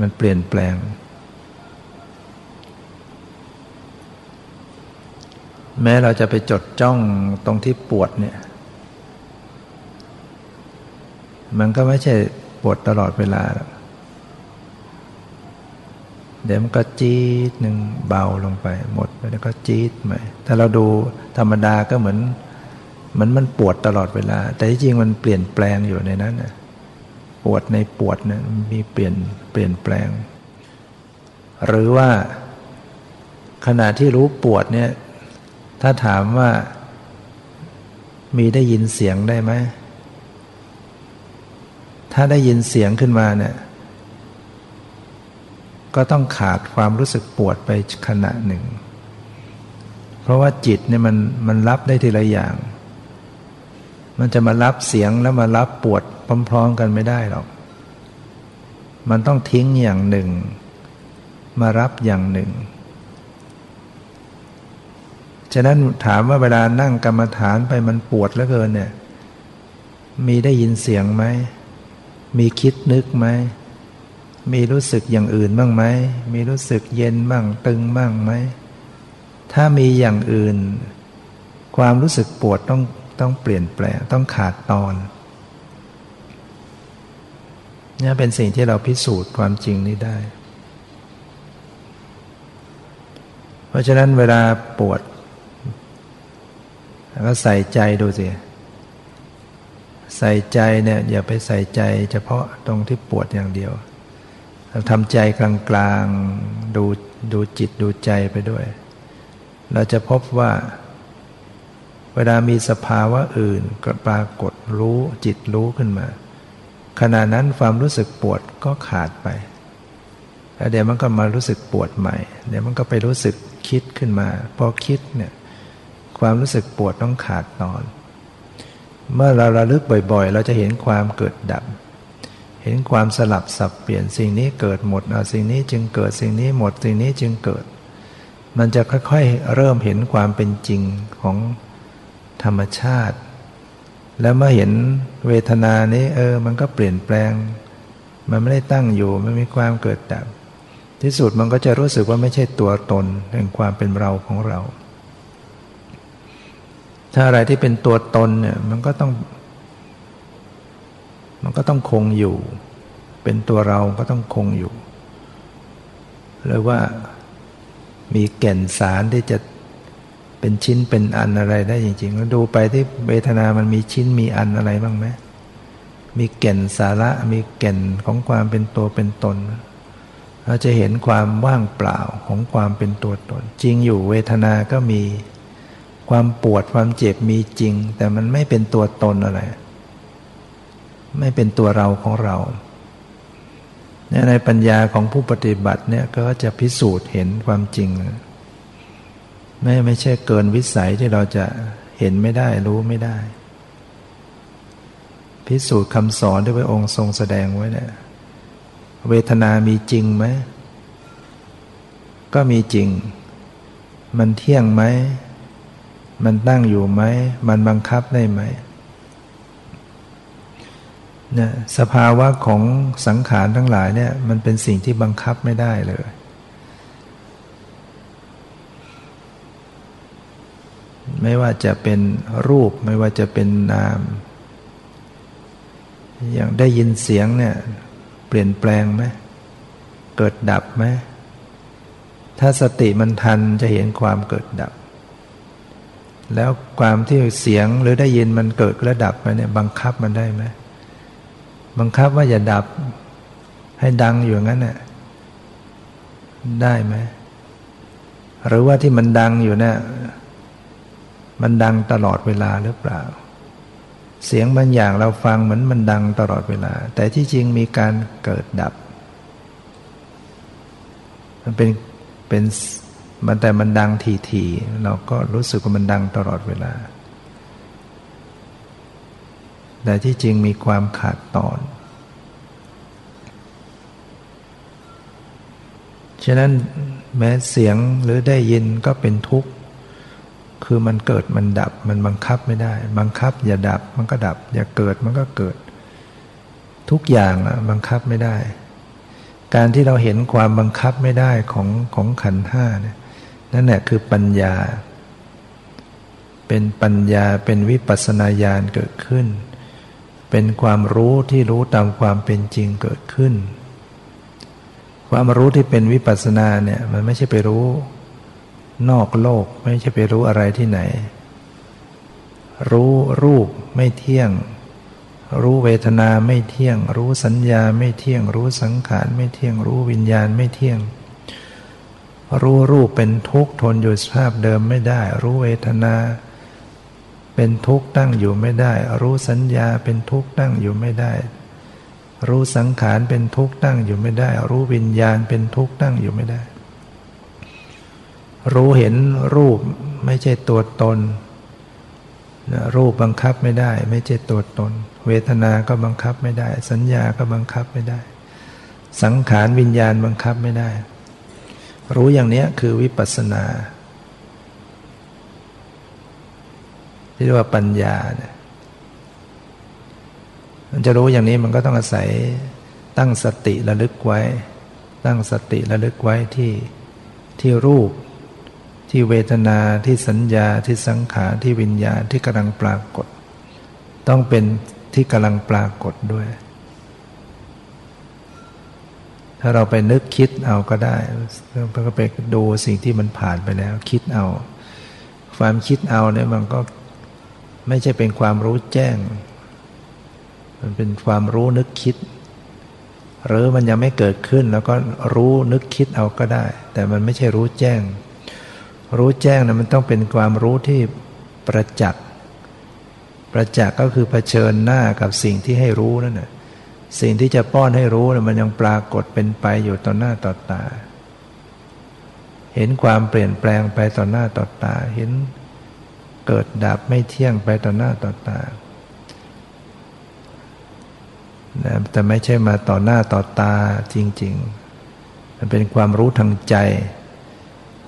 มันเปลี่ยนแปลง แม้เราจะไปจดจ้องตรงที่ปวดเนี่ย มันก็ไม่ใช่ปวดตลอดเวลา เดี๋ยวมันก็จี๊ดหนึ่งเบาลงไป หมดไปแล้วก็จี๊ดใหม่ถ้าเราดูธรรมดาก็เหมือนเหมือนมันปวดตลอดเวลา แต่ที่จริงมันเปลี่ยนแปลงอยู่ในนั้นนะ ปวดในปวดเนี่ยมีเปลี่ยนเปลี่ยนแปลง หรือว่าขณะที่รู้ปวดเนี่ย ถ้าถามว่ามีได้ยินเสียงได้ไหม ถ้าได้ยินเสียงขึ้นมาเนี่ย ก็ต้องขาดความรู้สึกปวดไปขณะหนึ่ง เพราะว่าจิตเนี่ยมันมันรับได้ทีละอย่าง มันจะมารับเสียงแล้วมารับปวด พร้อมๆกันไม่ได้หรอก มันต้องทิ้งอย่างหนึ่ง มารับอย่างหนึ่ง ฉะนั้นถามว่าเวลานั่งกรรมฐานไปมันปวดเหลือเกินเนี่ย มีได้ยินเสียงไหม มีคิดนึกไหม มีรู้สึกอย่างอื่นบ้างไหม มีรู้สึกเย็นบ้างตึงบ้างไหม ถ้ามีอย่างอื่น ความรู้สึกปวดต้องต้องเปลี่ยนแปลงต้องขาดตอน นี่เป็นสิ่งที่เราพิสูจน์ความจริงนี้ได้ เพราะฉะนั้นเวลาปวดก็ใส่ใจดูสิ ใส่ใจเนี่ยอย่าไปใส่ใจเฉพาะตรงที่ปวดอย่างเดียวเราทำใจกลางๆดูดูจิตดูใจไปด้วย เราจะพบว่า เวลามีสภาวะอื่นก็ปรากฏรู้จิตรู้ขึ้นมา ขณะนั้นความรู้สึกปวดก็ขาดไปแล้วเดี๋ยวมันก็มารู้สึกปวดใหม่ เดี๋ยวมันก็ไปรู้สึกคิดขึ้นมา พอคิดเนี่ยความรู้สึกปวดต้องขาดตอน เมื่อเราระลึกบ่อยๆ เราจะเห็นความเกิดดับ เห็นความสลับสับเปลี่ยนสิ่งนี้เกิดหมดสิ่งนี้จึงเกิดสิ่งนี้หมดสิ่งนี้จึงเกิด มันจะค่อยๆเริ่มเห็นความเป็นจริงของธรรมชาติ แล้วเมื่อเห็นเวทนานี้ เออ มันก็เปลี่ยนแปลง มันไม่ได้ตั้งอยู่ มันมีความเกิดดับ ที่สุดมันก็จะรู้สึกว่าไม่ใช่ตัวตนแห่งความเป็นเราของเรา ถ้าอะไรที่เป็นตัวตนเนี่ย มันก็ต้อง มันก็ต้องคงอยู่ เป็นตัวเราก็ต้องคงอยู่หรือว่ามีแก่นสารที่จะ เป็นชิ้นเป็นอันอะไรได้จริงๆแล้วดูไปที่เวทนามันมีชิ้นมีอันอะไรบ้างไหมมีแก่นสาระมีแก่นของความเป็นตัวเป็นตน เราจะเห็นความว่างเปล่าของความเป็นตัวตน จริงอยู่เวทนาก็มีความปวดความเจ็บมีจริง แต่มันไม่เป็นตัวตนอะไร ไม่เป็นตัวเราของเราในปัญญาของผู้ปฏิบัติเนี่ยก็จะพิสูจน์เห็นความจริง ไม่ไม่ใช่เกินวิสัยที่เราจะเห็นไม่ได้รู้ไม่ได้ พิสูจน์คำสอนที่พระองค์ทรงแสดงไว้เนี่ยเวทนามีจริงไหม ก็มีจริง มันเที่ยงไหม มันตั้งอยู่ไหม มันบังคับได้ไหมเนี่ยสภาวะของสังขารทั้งหลายเนี่ยมันเป็นสิ่งที่บังคับไม่ได้เลย ไม่ว่าจะเป็นรูปไม่ว่าจะเป็นนาม อย่างได้ยินเสียงเนี่ยเปลี่ยนแปลงไหมเกิดดับไหมถ้าสติมันทันจะเห็นความเกิดดับ แล้วความที่เสียงหรือได้ยินมันเกิดและดับไปเนี่ยบังคับมันได้ไหมบังคับว่าอย่าดับให้ดังอยู่งั้นน่ะได้ไหมหรือว่าที่มันดังอยู่เนี่ย มันดังตลอดเวลาหรือเปล่า เสียงบางอย่างเราฟังเหมือนมันดังตลอดเวลา แต่ที่จริงมีการเกิดดับ มันเป็นเป็นมันแต่มันดังทีๆเราก็รู้สึกว่ามันดังตลอดเวลา แต่ที่จริงมีความขาดตอน ฉะนั้นแม้เสียงหรือได้ยินก็เป็นทุกข์ คือมันเกิดมันดับมันบังคับไม่ได้ บังคับ อย่าดับมันก็ดับ อย่าเกิดมันก็เกิด ทุกอย่างอะบังคับไม่ได้ การที่เราเห็นความบังคับไม่ได้ของของขันห้าเนี่ยนั่นแหละคือปัญญา เป็นปัญญาเป็นวิปัสสนาญาณเกิดขึ้น เป็นความรู้ที่รู้ตามความเป็นจริงเกิดขึ้น ความรู้ที่เป็นวิปัสสนาเนี่ยมันไม่ใช่ไปรู้ นอกโลกไม่ใช่ไปรู้อะไรที่ไหน รู้รูปไม่เที่ยง รู้เวทนาไม่เที่ยง รู้สัญญาไม่เที่ยง รู้สังขารไม่เที่ยง รู้วิญญาณไม่เที่ยง รู้รูปเป็นทุกข์ทนอยู่สภาพเดิมไม่ได้ รู้เวทนา เป็นทุกข์ตั้งอยู่ไม่ได้ รู้สัญญาเป็นทุกข์ตั้งอยู่ไม่ได้รู้สังขารเป็นทุกข์ตั้งอยู่ไม่ได้ รู้วิญญาณเป็นทุกข์ตั้งอยู่ไม่ได้ รู้เห็นรูปไม่ใช่ตัวตน รูปบังคับไม่ได้ ไม่ใช่ตัวตน เวทนาก็บังคับไม่ได้ สัญญาก็บังคับไม่ได้ สังขารวิญญาณบังคับไม่ได้ รู้อย่างนี้คือวิปัสสนาที่เรียกว่าปัญญาเนี่ยมันจะรู้อย่างนี้มันก็ต้องอาศัยตั้งสติระลึกไว้ ตั้งสติระลึกไว้ที่ที่รูป ที่เวทนาที่สัญญาที่สังขารที่วิญญาณที่กำลังปรากฏ ต้องเป็นที่กำลังปรากฏด้วย ถ้าเราไปนึกคิดเอาก็ได้ก็ไปดูสิ่งที่มันผ่านไปแล้ว คิดเอา ความคิดเอาเนี่ยมันก็ไม่ใช่เป็นความรู้แจ้ง มันเป็นความรู้นึกคิด หรือมันยังไม่เกิดขึ้นแล้วก็รู้นึกคิดเอาก็ได้ แต่มันไม่ใช่รู้แจ้ง รู้แจ้งนะมันต้องเป็นความรู้ที่ประจักษ์ประจักษ์ก็คือเผชิญหน้ากับสิ่งที่ให้รู้นั่นแหะสิ่งที่จะป้อนให้รู้นะมันยังปรากฏเป็นไปอยู่ต่อหน้าต่อตา เห็นความเปลี่ยนแปลงไปต่อหน้าต่อตา เห็นเกิดดับไม่เที่ยงไปต่อหน้าต่อตานะแต่ไม่ใช่มาต่อหน้าต่อตาจริง ๆ มันเป็นความรู้ทางใจ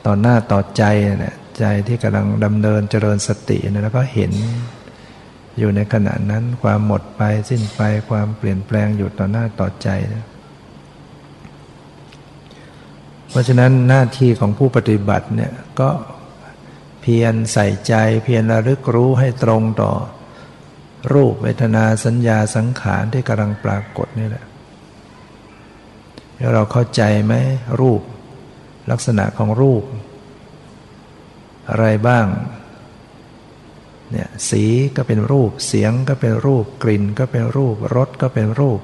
ต่อหน้าต่อใจนะใจที่กำลังดำเนินเจริญสตินะแล้วก็เห็นอยู่ในขณะนั้นความหมดไปสิ้นไปความเปลี่ยนแปลงอยู่ต่อหน้าต่อใจนะเพราะฉะนั้นหน้าที่ของผู้ปฏิบัติเนี่ยก็เพียรใส่ใจเพียรระลึกรู้ให้ตรงต่อ รูปเวทนาสัญญาสังขารที่กำลังปรากฏนี่แหละแล้วเราเข้าใจไหมรูป ลักษณะของรูป อะไรบ้างเนี่ยสีก็เป็นรูป เสียงก็เป็นรูป กลิ่นก็เป็นรูป รสก็เป็นรูป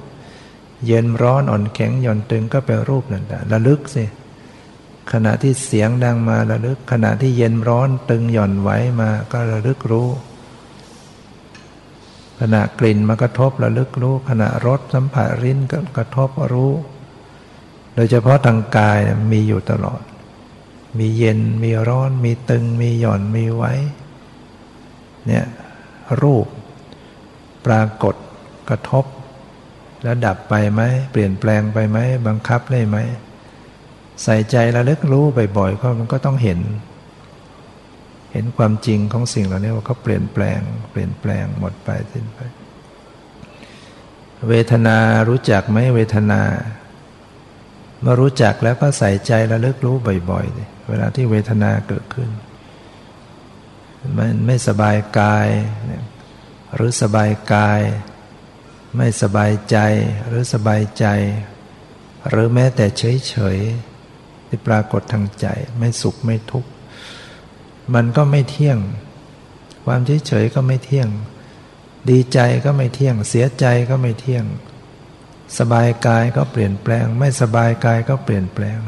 เย็นร้อนอ่อนแข็งหย่อนตึงก็เป็นรูปนั่นแหละระลึกสิขณะที่เสียงดังมาระลึก ขณะที่เย็นร้อนตึงหย่อนไหวมาก็ระลึกรู้ ขณะกลิ่นมากระทบระลึกรู้ ขณะรสสัมผัสริ้นก็กระทบรู้ โดยเฉพาะทางกายมีอยู่ตลอด มีเย็นมีร้อน มีตึง มีหย่อนมีไว้ เนี่ยรูปปรากฏกระทบ แล้วดับไปไหม เปลี่ยนแปลงไปไหม บังคับได้ไหม ใส่ใจระลึกรู้บ่อยๆก็มันก็ต้องเห็น เห็นความจริงของสิ่งเหล่านี้ว่าเขาเปลี่ยนแปลง เปลี่ยนแปลงหมดไปสิ้นไป เวทนารู้จักไหมเวทนา มื่อรู้จักแล้วก็ใส่ใจระลึกรู้บ่อยๆ เวลาที่เวทนาเกิดขึ้น มันไม่สบายกาย หรือสบายกาย ไม่สบายใจหรือสบายใจ หรือแม้แต่เฉยเฉยที่ปรากฏทางใจ ไม่สุขไม่ทุกข์มันก็ไม่เที่ยง ความเฉยเฉยก็ไม่เที่ยง ดีใจก็ไม่เที่ยง เสียใจก็ไม่เที่ยง สบายกายก็เปลี่ยนแปลง ไม่สบายกายก็เปลี่ยนแปลง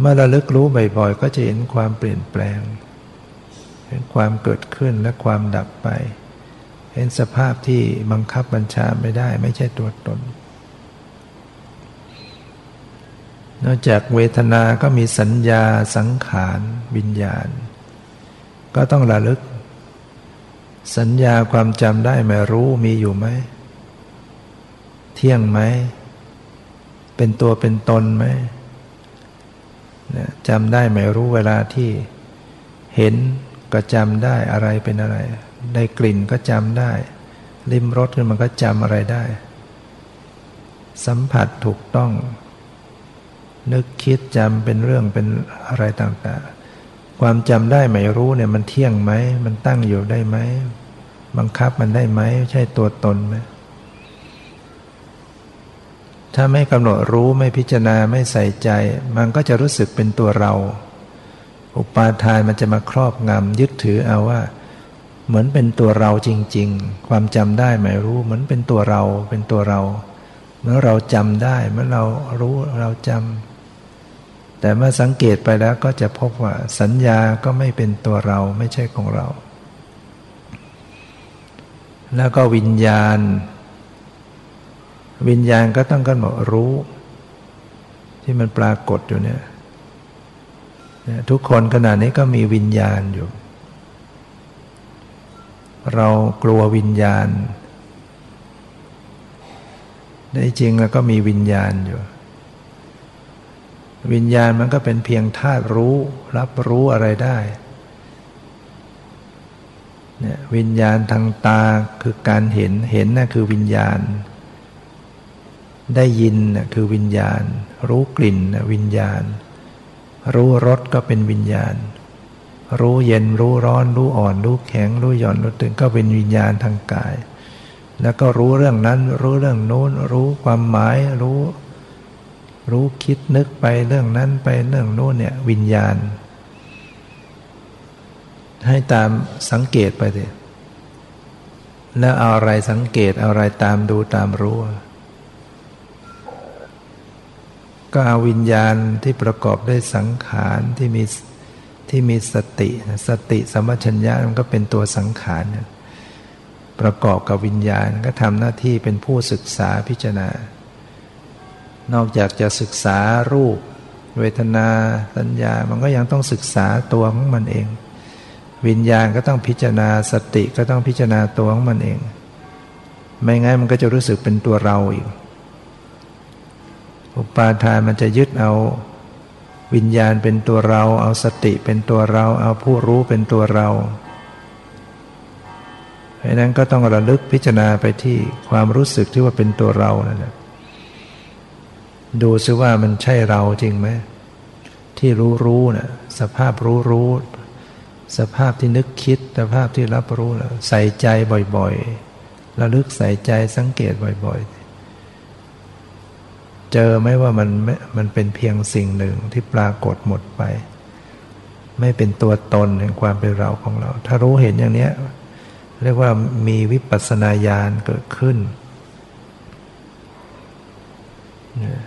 เมื่อระลึกรู้บ่อยๆ ก็จะเห็นความเปลี่ยนแปลง เห็นความเกิดขึ้นและความดับไป เห็นสภาพที่บังคับบัญชาไม่ได้ ไม่ใช่ตัวตน นอกจากเวทนา ก็มีสัญญาสังขารวิญญาณ ก็ต้องระลึก สัญญาความจำได้ไม่รู้มีอยู่ไหม เที่ยงไหม เป็นตัวเป็นตนไหมจำได้ไหมรู้เวลาที่เห็นก็จำได้อะไรเป็นอะไร ได้กลิ่นก็จำได้ ลิ้มรสมันก็จำอะไรได้ สัมผัสถูกต้อง นึกคิดจำเป็นเรื่องเป็นอะไรต่างๆ ความจำได้ไหมรู้เนี่ยมันเที่ยงไหม มันตั้งอยู่ได้ไหม บังคับมันได้ไหม ใช่ตัวตนไหม ถ้าไม่กำหนดรู้ไม่พิจารณาไม่ใส่ใจ มันก็จะรู้สึกเป็นตัวเรา อุปาทานมันจะมาครอบงำยึดถือเอาว่า เหมือนเป็นตัวเราจริง ๆ ความจำได้หมายรู้เหมือนเป็นตัวเราเป็นตัวเราเมื่อเราจำได้เมื่อเรารู้เราจำแต่เมื่อสังเกตไปแล้วก็จะพบว่าสัญญาก็ไม่เป็นตัวเราไม่ใช่ของเรา แล้วก็วิญญาณ วิญญาณก็ต้องกันบอกรู้ ที่มันปรากฏอยู่เนี่ยทุกคนขณะนี้ก็มีวิญญาณอยู่ เรากลัววิญญาณ ได้จริงแล้วก็มีวิญญาณอยู่ วิญญาณมันก็เป็นเพียงธาตุรู้ รับรู้อะไรได้เนี่ยวิญญาณทางตาคือการเห็นเห็นนะ่ะคือวิญญาณ ได้ยินคือวิญญาณ รู้กลิ่นวิญญาณ รู้รสก็เป็นวิญญาณ รู้เย็นรู้ร้อน รู้อ่อน รู้แข็ง รู้หย่อนรู้ตึงก็เป็นวิญญาณทางกาย แล้วก็รู้เรื่องนั้น รู้เรื่องโน้น รู้ความหมายรู้ รู้คิดนึกไปเรื่องนั้นไปเรื่องโน้นเนี่ยวิญญาณ ให้ตามสังเกตไปเลยแล้วเอาอะไรสังเกตเอาอะไรตามดูตามรู้ ก็เอาวิญญาณที่ประกอบด้วยสังขารที่มีที่มีสติสติสมัชัญญะมันก็เป็นตัวสังขารประกอบกับวิญญาณก็ทำหน้าที่เป็นผู้ศึกษาพิจารณา นอกจากจะศึกษารูป เวทนาสัญญา มันก็ยังต้องศึกษาตัวของมันเอง วิญญาณก็ต้องพิจารณาสติก็ต้องพิจารณาตัวของมันเอง ไม่งั้นมันก็จะรู้สึกเป็นตัวเราอีก อุปาทานมันจะยึดเอาวิญญาณเป็นตัวเรา เอาสติเป็นตัวเรา เอาผู้รู้เป็นตัวเราราะนั้นก็ต้องระลึกพิจารณาไปที่ความรู้สึกที่ว่าเป็นตัวเรานั่นแหละดูซิว่ามันใช่เราจริงไหมที่รู้รู้นะ่ะสภาพรู้รู้ สภาพที่นึกคิด สภาพที่รับรู้นะใส่ใจบ่อยๆระลึกใส่ใจสังเกตบ่อยๆ เจอไหมว่ามันมันเป็นเพียงสิ่งหนึ่งที่ปรากฏหมดไป ไม่เป็นตัวตนแห่งความเป็นเราของเรา ถ้ารู้เห็นอย่างนี้เรียกว่ามีวิปัสสนาญาณเกิดขึ้น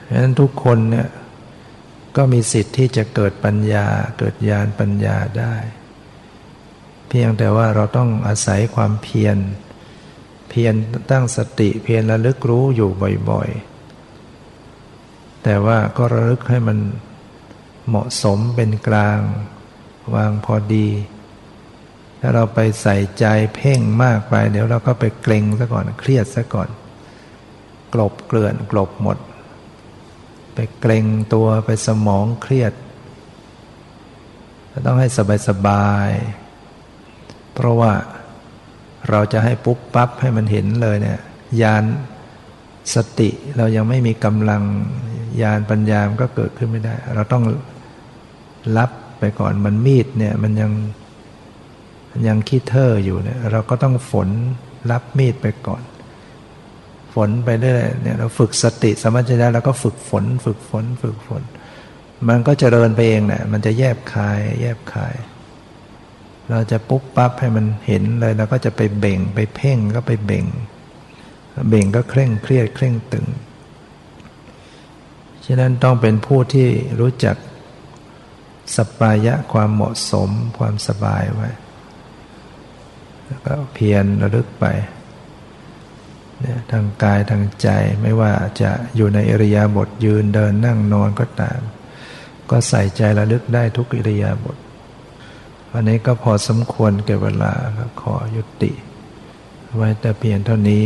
เพราะฉะนั้นทุกคนเนี่ยก็มีสิทธิ์ที่จะเกิดปัญญาเกิดญาณปัญญาได้ เพียงแต่ว่าเราต้องอาศัยความเพียร เพียรตั้งสติเพียรระลึกรู้อยู่บ่อยๆ แต่ว่าก็ระลึกให้มันเหมาะสมเป็นกลาง วางพอดี ถ้าเราไปใส่ใจเพ่งมากไป เดี๋ยวเราก็ไปเกรงซะก่อนเครียดซะก่อน กลบเกลื่อนกลบหมด ไปเกรงตัวไปสมองเครียดต้องให้สบายสบาย เพราะว่าเราจะให้ปุ๊บปั๊บให้มันเห็นเลยเนี่ยยานสติเรายังไม่มีกำลัง ยานปัญญามก็เกิดขึ้นไม่ได้ เราต้องรับไปก่อนมันมีดเนี่ยมันยังยังคิดเทอร์อยู่เนี่ยเราก็ต้องฝนรับมีดไปก่อน ฝนไปเรื่อยเนี่ยเราฝึกสติสมัชญะแล้วก็ฝึกฝน ฝึกฝน ฝึกฝน มันก็จเจริญไปเองเนี่ยมันจะแยบคาย แยบคาย เราจะปุ๊บปั๊บให้มันเห็นเลยแล้วก็จะไปเบ่งไปเพ่งก็ไปเบ่ง เบ่งก็เคร่งเครียดเคร่งตึง ฉะนั้นต้องเป็นผู้ที่รู้จักสปายะความเหมาะสมความสบายไว้ แล้วก็เพียรระลึกไปเนี่ยทางกายทางใจไม่ว่าจะอยู่ในอริยาบทยืนเดินนั่งนอนก็ตาม ก็ใส่ใจระลึกได้ทุกอิริยาบถวันนี้ก็พอสมควรเก็บเวลาขอยุติ ไว้แต่เพียงเท่านี้